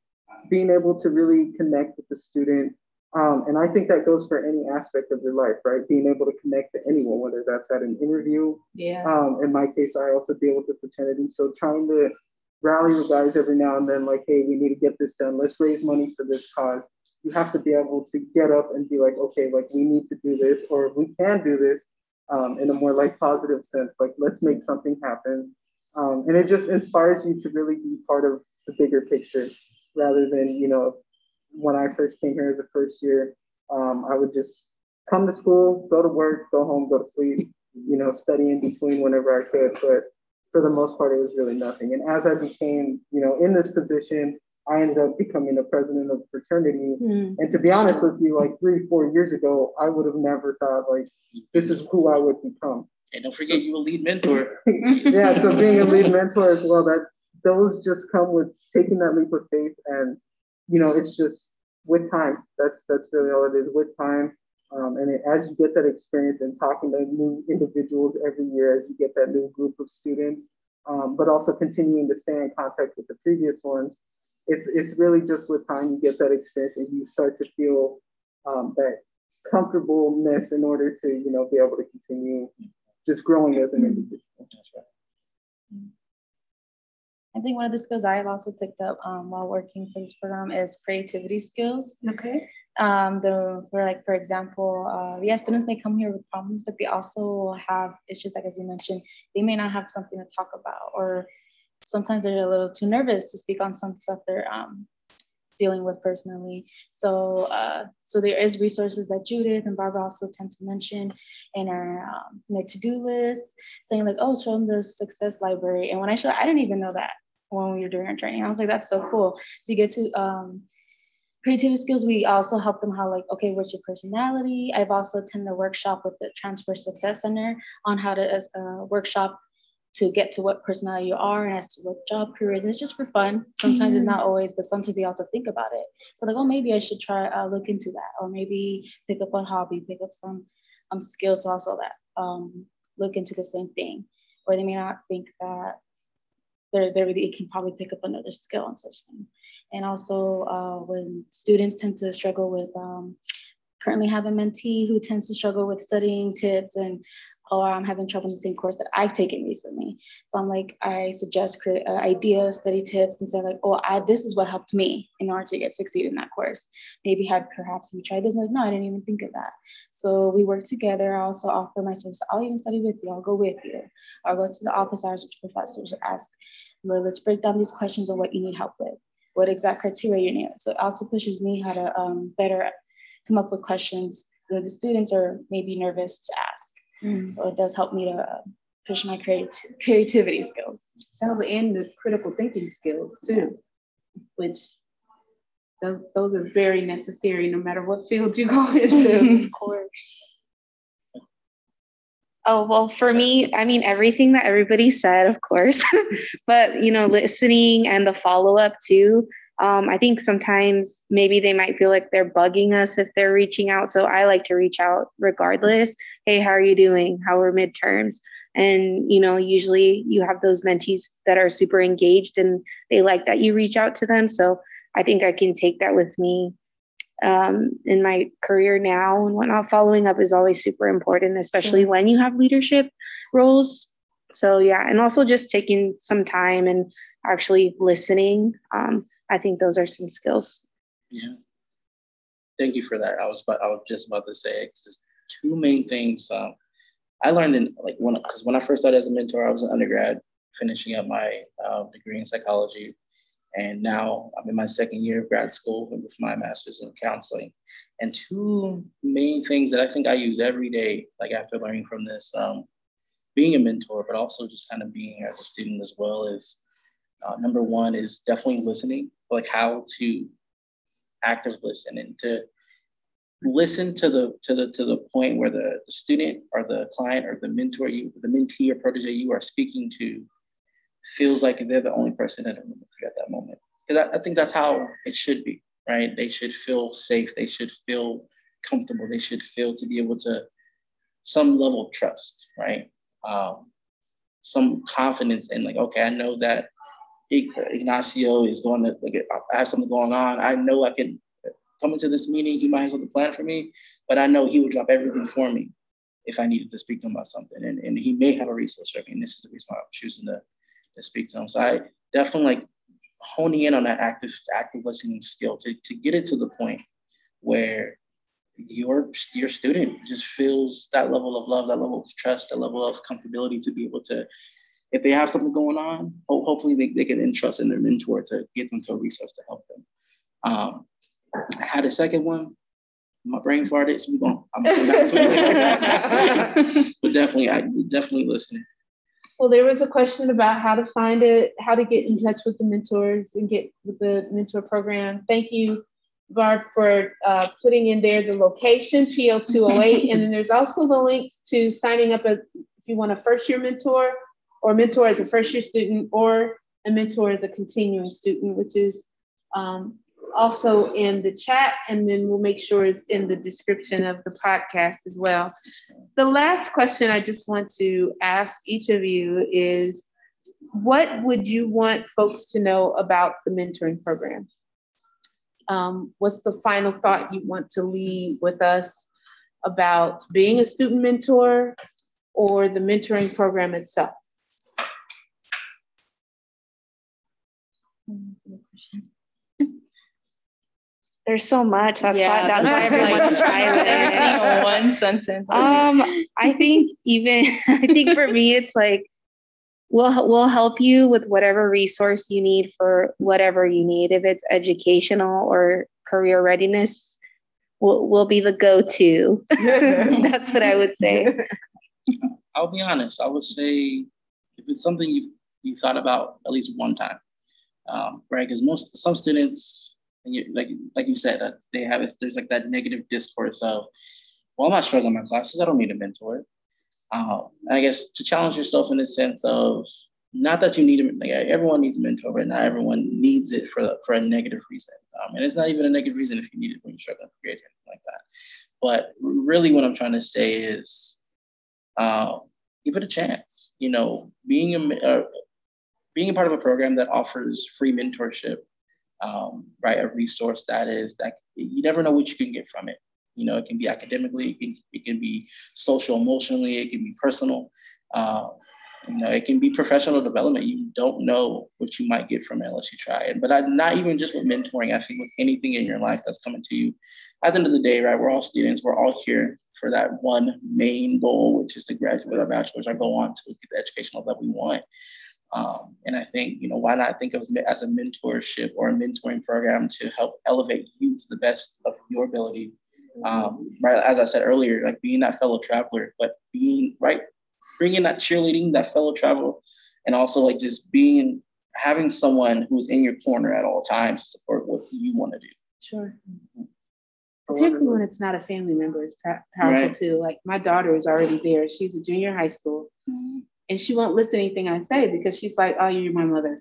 being able to really connect with the student. Um, and I think that goes for any aspect of your life, right? Being able to connect to anyone, whether that's at an interview. Yeah. Um, in my case, I also deal with the fraternity. So trying to rally the guys every now and then, like, hey, we need to get this done. Let's raise money for this cause you have to be able to get up and be like, okay, like we need to do this, or we can do this um, in a more like positive sense. Like let's make something happen, um, and it just inspires you to really be part of the bigger picture, rather than you know, when I first came here as a first year, um, I would just come to school, go to work, go home, go to sleep, you know, study in between whenever I could, but for the most part, it was really nothing. And as I became, you know, in this position, I ended up becoming the president of the fraternity. Mm. And to be honest with you, like three, four years ago, I would have never thought like this is who I would become. And don't forget, you a lead mentor. (laughs) yeah, so being a lead mentor as well, that those just come with taking that leap of faith, and you know, it's just with time. That's that's really all it is. With time, um, and it, as you get that experience and talking to new individuals every year, as you get that new group of students, um, but also continuing to stay in contact with the previous ones, it's it's really just with time you get that experience and you start to feel um, that comfortableness in order to you know be able to continue just growing as an individual. Right. I think one of the skills I have also picked up um, while working for this program is creativity skills. Okay. Um, the for like for example, uh, yeah, students may come here with problems, but they also have issues like as you mentioned, they may not have something to talk about, or sometimes they're a little too nervous to speak on some stuff they're um, dealing with personally. So, uh, so there is resources that Judith and Barbara also tend to mention in our um, their to-do list, saying like, oh, show them the success library. And when I showed, I didn't even know that when we were doing our training. I was like, that's so cool. So you get to um, creativity skills. We also help them how like, okay, what's your personality? I've also attended a workshop with the Transfer Success Center on how to uh, workshop to get to what personality you are and as to what job careers. And it's just for fun. Sometimes mm-hmm. it's not always, but sometimes they also think about it. So like, oh, maybe I should try uh, look into that, or maybe pick up a hobby, pick up some um, skills also that um, look into the same thing. Or they may not think that they're, they're really, it can probably pick up another skill and such things. And also uh, when students tend to struggle with um, currently have a mentee who tends to struggle with studying tips and or I'm having trouble in the same course that I've taken recently. So I'm like, I suggest create, uh, ideas, study tips, and say like, oh, I, this is what helped me in order to get succeed in that course. Maybe had perhaps we tried this. And like, no, I didn't even think of that. So we work together. I also offer my service. I'll even study with you. I'll go with you. I'll go to the office hours with professors and ask, let's break down these questions of what you need help with, what exact criteria you need. So it also pushes me how to um, better come up with questions that the students are maybe nervous to ask. Mm. So it does help me to uh, push my creati- creativity skills. Sounds and the critical thinking skills too, which those, those are very necessary no matter what field you go (laughs) into. of course. Oh, well, for me, I mean, everything that everybody said, of course, (laughs) but, you know, listening and the follow up too. Um, I think sometimes maybe they might feel like they're bugging us if they're reaching out. So I like to reach out regardless. Hey, how are you doing? How are midterms? And, you know, usually you have those mentees that are super engaged and they like that you reach out to them. So I think I can take that with me um, in my career now and whatnot. Following up is always super important, especially sure. when you have leadership roles. So, yeah, and also just taking some time and actually listening. Um, I think those are some skills. Yeah. Thank you for that. I was about, I was just about to say it's two main things. Um, I learned in like when because when I first started as a mentor, I was an undergrad finishing up my uh, degree in psychology, and now I'm in my second year of grad school with my master's in counseling. And two main things that I think I use every day, like after learning from this, um, being a mentor, but also just kind of being as a student as well, is uh, number one is definitely listening like how to active listen and to listen to the to the to the point where the, the student or the client or the mentor you the mentee or protege you are speaking to feels like they're the only person in the room at that moment. Because I, I think that's how it should be right? They should feel safe. They should feel comfortable. They should feel to be able to some level of trust right? Um, some confidence in like okay i know that Ignacio is going to like I have something going on. I know I can come into this meeting. He might have something planned for me, but I know he would drop everything for me if I needed to speak to him about something. And, and he may have a resource for me. And this is the reason why I'm choosing to, to speak to him. So I definitely like honing in on that active active listening skill to, to get it to the point where your your student just feels that level of love, that level of trust, that level of comfortability to be able to if they have something going on, hopefully they, they can entrust in their mentor to get them to a resource to help them. Um, I had a second one. My brain farted, so we're going. I'm gonna come back to it. (laughs) but definitely, I definitely listening. Well, there was a question about how to find it, how to get in touch with the mentors and get with the mentor program. Thank you, Barb, for uh, putting in there the location, PO208. (laughs) and then there's also the links to signing up a if you want a first year mentor or mentor as a first year student or a mentor as a continuing student, which is um, also in the chat, and then we'll make sure it's in the description of the podcast as well. The last question I just want to ask each of you is what would you want folks to know about the mentoring program? Um, what's the final thought you want to leave with us about being a student mentor or the mentoring program itself? (laughs) There's so much. That's Yeah, why that's why that's like- everyone's silent. One sentence. Um, I think even (laughs) I think for me it's like we'll we'll help you with whatever resource you need for whatever you need. If it's educational or career readiness, we'll we'll be the go-to. (laughs) That's what I would say. I'll be honest. I would say if it's something you you thought about at least one time, um, right? Because most some students, you, like like you said, that they have. There's like that negative discourse of, well, I'm not struggling in my classes. I don't need a mentor. Um, I guess to challenge yourself in the sense of not that you need a like everyone needs a mentor, but not everyone needs it for for a negative reason. Um, and it's not even a negative reason if you need it when you're struggling for grades or anything like that. But really, what I'm trying to say is uh, give it a chance. You know, being a uh, being a part of a program that offers free mentorship, um, right? A resource that is that you never know what you can get from it. You know, it can be academically, it can, it can be social, emotionally, it can be personal. Uh, you know, it can be professional development. You don't know what you might get from it unless you try it. But I, not even just with mentoring, I think with anything in your life that's coming to you. At the end of the day, right, we're all students. We're all here for that one main goal, which is to graduate our bachelor's or go on to get the educational that we want. Um, and I think, you know, why not think of it as a mentorship or a mentoring program to help elevate you to the best of your ability. Um, right, as I said earlier, like being that fellow traveler, but being right, bringing that cheerleading, that fellow travel, and also like just being having someone who's in your corner at all times to support what you want to do. Sure. Particularly when it's not a family member, it's powerful Right. too. Like my daughter is already there. She's a junior high school. And she won't listen to anything I say because she's like, oh, you're my mother.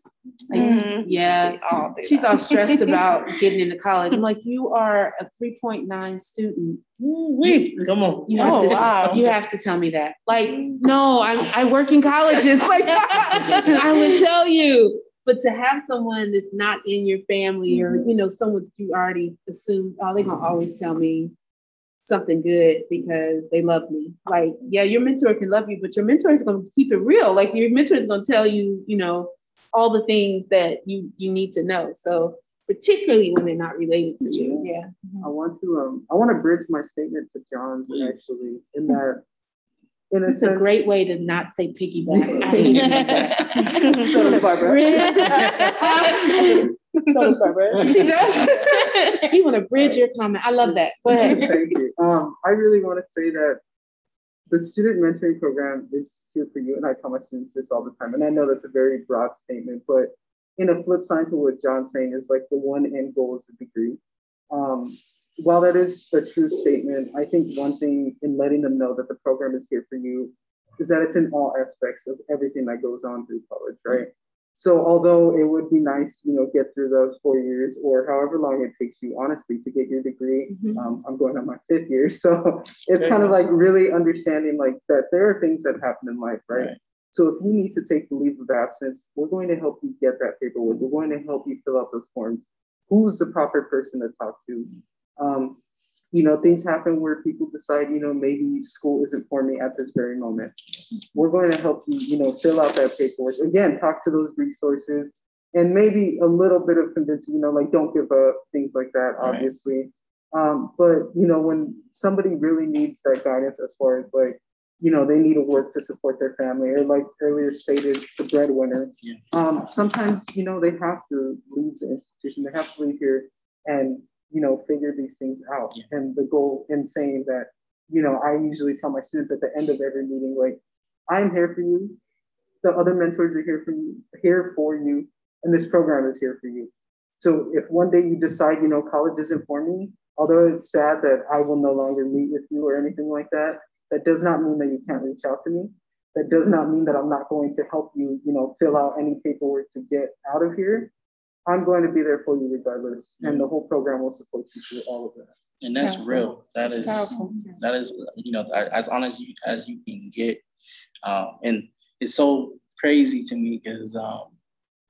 Like, Mhm. yeah. all She's all stressed (laughs) about getting into college. I'm like, you are a 3.9 student. Wait, come on. You have, Oh, to, wow. you have to tell me that. Like, no, I, I work in colleges. (laughs) Like, I would tell you. But to have someone that's not in your family or, you know, someone that you already assume, oh, they're going to always tell me something good because they love me. Like, yeah, your mentor can love you, but your mentor is going to keep it real. Like, your mentor is going to tell you, you know, all the things that you you need to know. So, particularly when they're not related to you. Yeah. I want to um I want to bridge my statement to John's actually in that in a It's a great way to not say piggyback. (laughs) So does Barbara. (laughs) so does Barbara. (laughs) She does. you want to bridge your comment. I love that. Go ahead. Thank you. Um, I really want to say that the student mentoring program is here for you, and I tell my students this all the time. And I know that's a very broad statement, but in a flip side to what John's saying is like the one end goal is a degree. Um, while that is a true statement, I think one thing in letting them know that the program is here for you is that it's in all aspects of everything that goes on through college, right? So although it would be nice, you know, get through those four years or however long it takes you, honestly, to get your degree. Mhm. Um, I'm going on my fifth year, (laughs) so it's kind of like really understanding like that there are things that happen in life, right? Right. So if you need to take the leave of absence, we're going to help you get that paperwork. We're going to help you fill out those forms. Who's the proper person to talk to? Um, you know, things happen where people decide, you know, maybe school isn't for me at this very moment. We're going to help you, you know, fill out that paperwork. Again, talk to those resources and maybe a little bit of convincing, you know, like don't give up, things like that, Right. obviously. Um, but you know, when somebody really needs that guidance as far as like, you know, they need to work to support their family, or like earlier stated, the breadwinner. Yeah. Um, sometimes, you know, they have to leave the institution, they have to leave here and, you know, figure these things out. Yeah. And the goal in saying that, you know, I usually tell my students at the end of every meeting, like, I'm here for you. The other mentors are here for you, here for you, and this program is here for you. So if one day you decide, you know, college isn't for me, although it's sad that I will no longer meet with you or anything like that, that does not mean that you can't reach out to me. that does not mean that I'm not going to help you, you know, fill out any paperwork to get out of here. I'm going to be there for you regardless, and the whole program will support you through all of that. And that's Powerful. real. That is Powerful. that is you know as honest you as you can get. Um, and it's so crazy to me because um,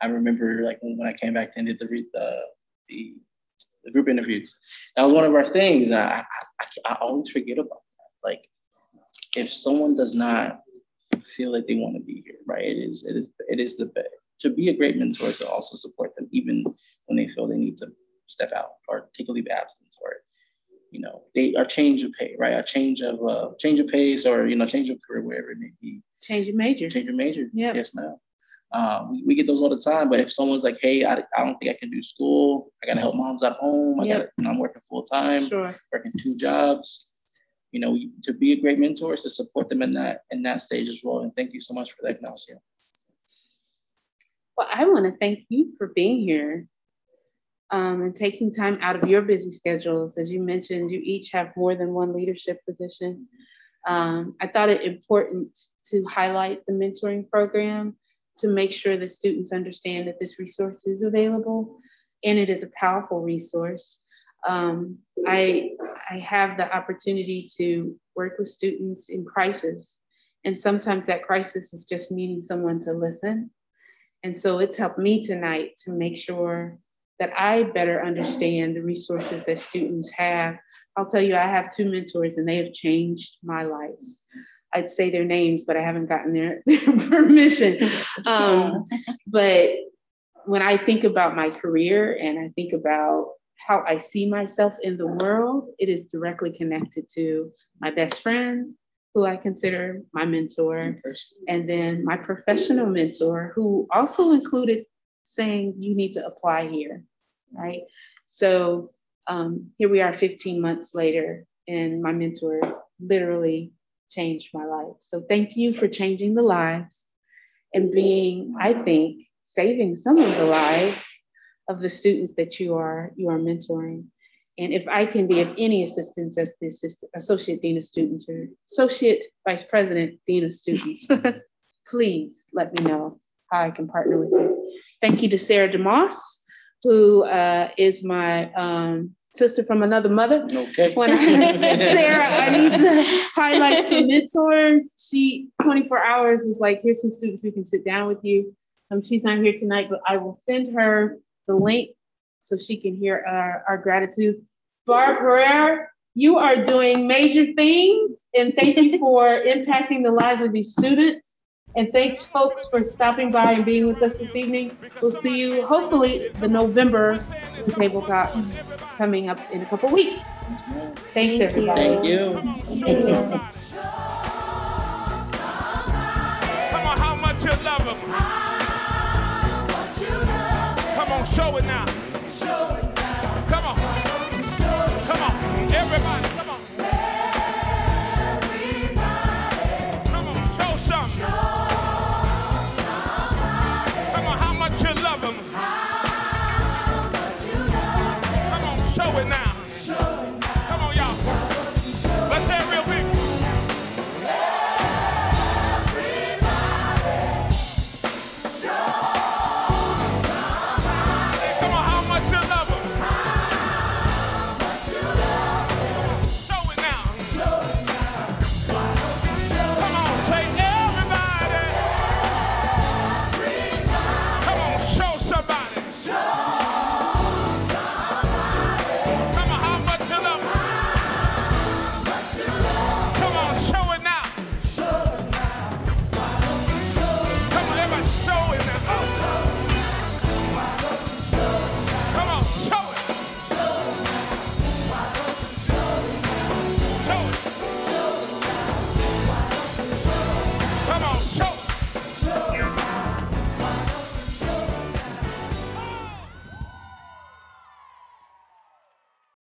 I remember like when, when I came back and did the, re- the the the group interviews. That was one of our things. I I, I, I always forget about that. Like if someone does not feel like they want to be here, right? It is it is it is the best to be a great mentor is to also support them even when they feel they need to step out or take a leave of absence or you know they are change of pay, right? A change of uh, change of pace or you know change of career, wherever it may be. Change your major. Change your major. Yep. Yes, ma'am. Um, we, we get those all the time, but if someone's like, "Hey, I, I don't think I can do school. I gotta help moms at home. I Yep. gotta, you know, I'm working full time, Sure. working two jobs." You know, we- to be a great mentor is to support them in that in that stage as well. And thank you so much for that, Ignacio. Well, I want to thank you for being here um, and taking time out of your busy schedules. As you mentioned, you each have more than one leadership position. Um, I thought it important to highlight the mentoring program to make sure that students understand that this resource is available and it is a powerful resource. Um, I, I have the opportunity to work with students in crisis, and sometimes that crisis is just needing someone to listen. And so it's helped me tonight to make sure that I better understand the resources that students have. I'll tell you, I have two mentors and they have changed my life. I'd say their names, but I haven't gotten their, (laughs) their permission. Um, (laughs) but when I think about my career and I think about how I see myself in the world, it is directly connected to my best friend, who I consider my mentor, and then my professional mentor, who also included saying, you need to apply here, right? So um, here we are 15 months later, and my mentor literally changed my life. So thank you for changing the lives and being, I think, saving some of the lives of the students that you are you are mentoring. And if I can be of any assistance as the assistant, associate dean of students or associate vice president dean of students, (laughs) please let me know how I can partner with you. Thank you to Sarah DeMoss, who uh, is my um, sister from another mother. Okay. When I Sarah, I need to highlight some mentors. She 24 hours was like, here's some students who can sit down with you. Um, she's not here tonight, but I will send her the link so she can hear our, our gratitude. Barb Herrera, you are doing major things, and thank you (laughs) for impacting the lives of these students. And thanks, folks, for stopping by and being with us this evening. We'll see you hopefully the November table talks coming up in a couple weeks. Thanks, everybody. Thank you. Come on, how much you love him. Come on, show it now. Show it 快！